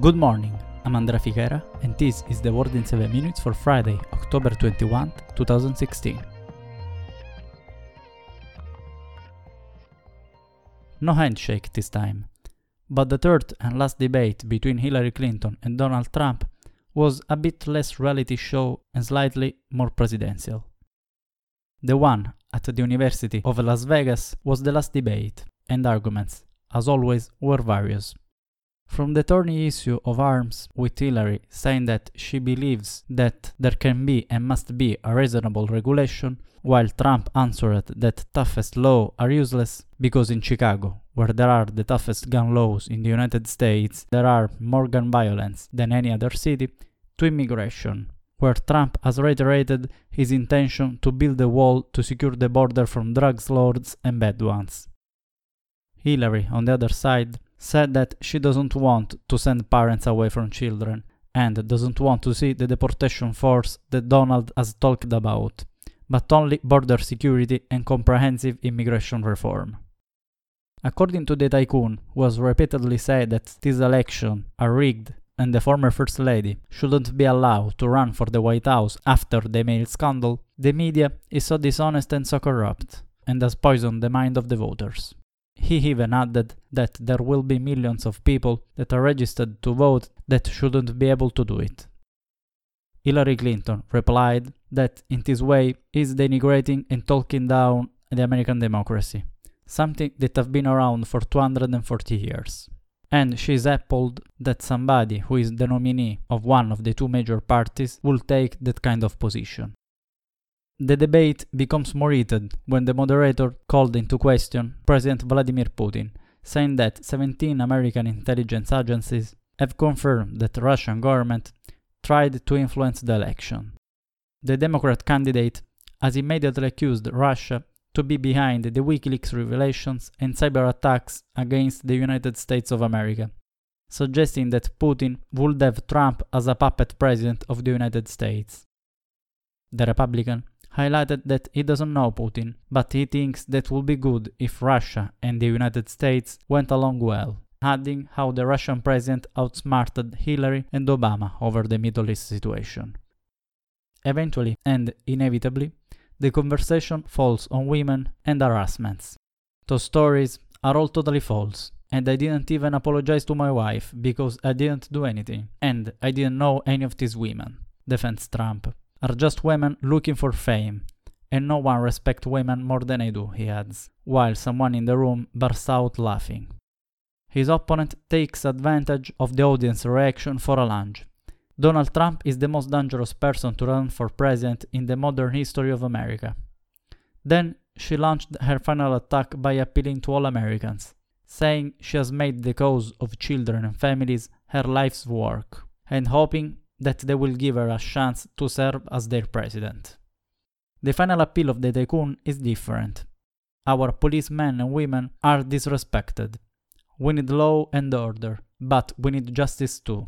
Good morning, I'm Andrea Figuera, and this is the World in 7 Minutes for Friday, October 21, 2016. No handshake this time, but the third and last debate between Hillary Clinton and Donald Trump was a bit less reality show and slightly more presidential. The one at the University of Las Vegas was the last debate, and arguments, as always, were various. From the thorny issue of arms with Hillary saying that she believes that there can be and must be a reasonable regulation, while Trump answered that toughest laws are useless because in Chicago, where there are the toughest gun laws in the United States, there are more gun violence than any other city, to immigration, where Trump has reiterated his intention to build a wall to secure the border from drugs lords and bad ones. Hillary, on the other side, said that she doesn't want to send parents away from children and doesn't want to see the deportation force that Donald has talked about, but only border security and comprehensive immigration reform. According to the tycoon, who has repeatedly said that this election are rigged and the former First Lady shouldn't be allowed to run for the White House after the mail scandal, the media is so dishonest and so corrupt, and has poisoned the mind of the voters. He even added that there will be millions of people that are registered to vote that shouldn't be able to do it. Hillary Clinton replied that in this way is denigrating and talking down the American democracy, something that have been around for 240 years. And she is appalled that somebody who is the nominee of one of the two major parties will take that kind of position. The debate becomes more heated when the moderator called into question President Vladimir Putin, saying that 17 American intelligence agencies have confirmed that the Russian government tried to influence the election. The Democrat candidate has immediately accused Russia to be behind the WikiLeaks revelations and cyber attacks against the United States of America, suggesting that Putin would have Trump as a puppet president of the United States. The Republican highlighted that he doesn't know Putin, but he thinks that would be good if Russia and the United States went along well, adding how the Russian president outsmarted Hillary and Obama over the Middle East situation. Eventually, and inevitably, the conversation falls on women and harassments. Those stories are all totally false, and I didn't even apologize to my wife because I didn't do anything, and I didn't know any of these women, defends Trump are just women looking for fame, and no one respects women more than I do, he adds, while someone in the room bursts out laughing. His opponent takes advantage of the audience reaction for a lunge. Donald Trump is the most dangerous person to run for president in the modern history of America. Then she launched her final attack by appealing to all Americans, saying she has made the cause of children and families her life's work, and hoping that they will give her a chance to serve as their president. The final appeal of the tycoon is different. Our policemen and women are disrespected. We need law and order, but we need justice too.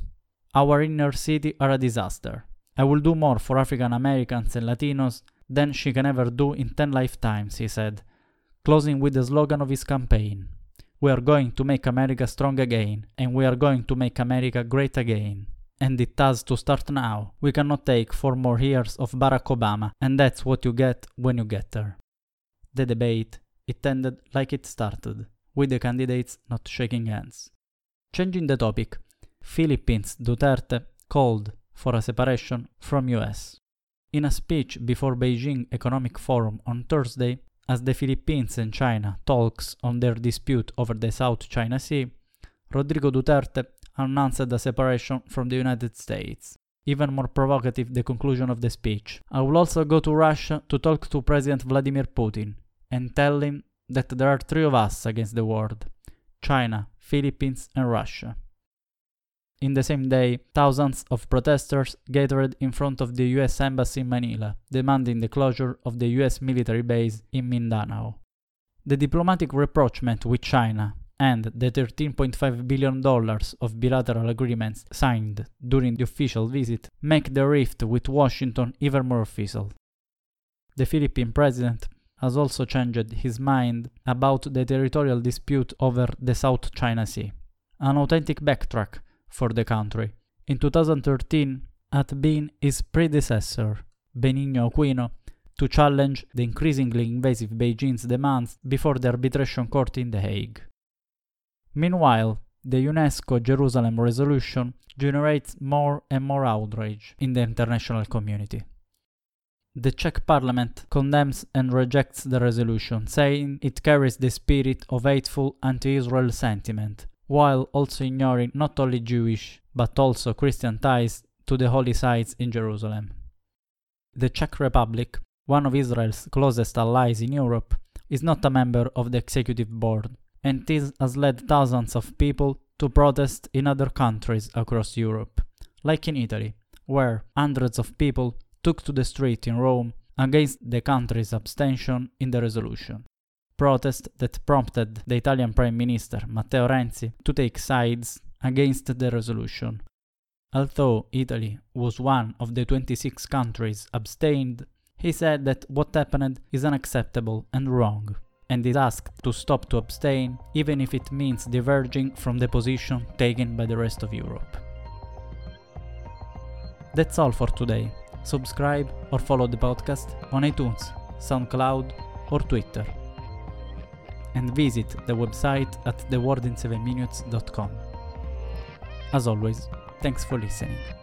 Our inner city are a disaster. I will do more for African Americans and Latinos than she can ever do in 10 lifetimes, he said, closing with the slogan of his campaign We are going to make America strong again, and we are going to make America great again and it has to start now. We cannot take four more years of Barack Obama, and that's what you get when you get there. The debate, it ended like it started, with the candidates not shaking hands. Changing the topic, Philippines Duterte called for a separation from US. In a speech before Beijing Economic Forum on Thursday, as the Philippines and China talks on their dispute over the South China Sea, Rodrigo Duterte announced the separation from the United States. Even more provocative, the conclusion of the speech. I will also go to Russia to talk to President Vladimir Putin and tell him that there are three of us against the world China, Philippines, and Russia. In the same day, thousands of protesters gathered in front of the US Embassy in Manila, demanding the closure of the US military base in Mindanao. The diplomatic rapprochement with China and the $13.5 billion of bilateral agreements signed during the official visit make the rift with Washington even more official. The Philippine president has also changed his mind about the territorial dispute over the South China Sea. An authentic backtrack for the country. In 2013, had been his predecessor, Benigno Aquino, to challenge the increasingly invasive Beijing's demands before the arbitration court in The Hague. Meanwhile, the UNESCO Jerusalem resolution generates more and more outrage in the international community. The Czech parliament condemns and rejects the resolution, saying it carries the spirit of hateful anti Israel sentiment, while also ignoring not only Jewish but also Christian ties to the holy sites in Jerusalem. The Czech Republic, one of Israel's closest allies in Europe, is not a member of the executive board, and this has led thousands of people to protest in other countries across Europe, like in Italy, where hundreds of people took to the street in Rome against the country's abstention in the resolution. Protest that prompted the Italian Prime Minister Matteo Renzi to take sides against the resolution. Although Italy was one of the 26 countries abstained, he said that what happened is unacceptable and wrong and is asked to stop to abstain, even if it means diverging from the position taken by the rest of Europe. That's all for today. Subscribe or follow the podcast on iTunes, SoundCloud, or Twitter. And visit the website at theworldin7minutes.com. As always, thanks for listening.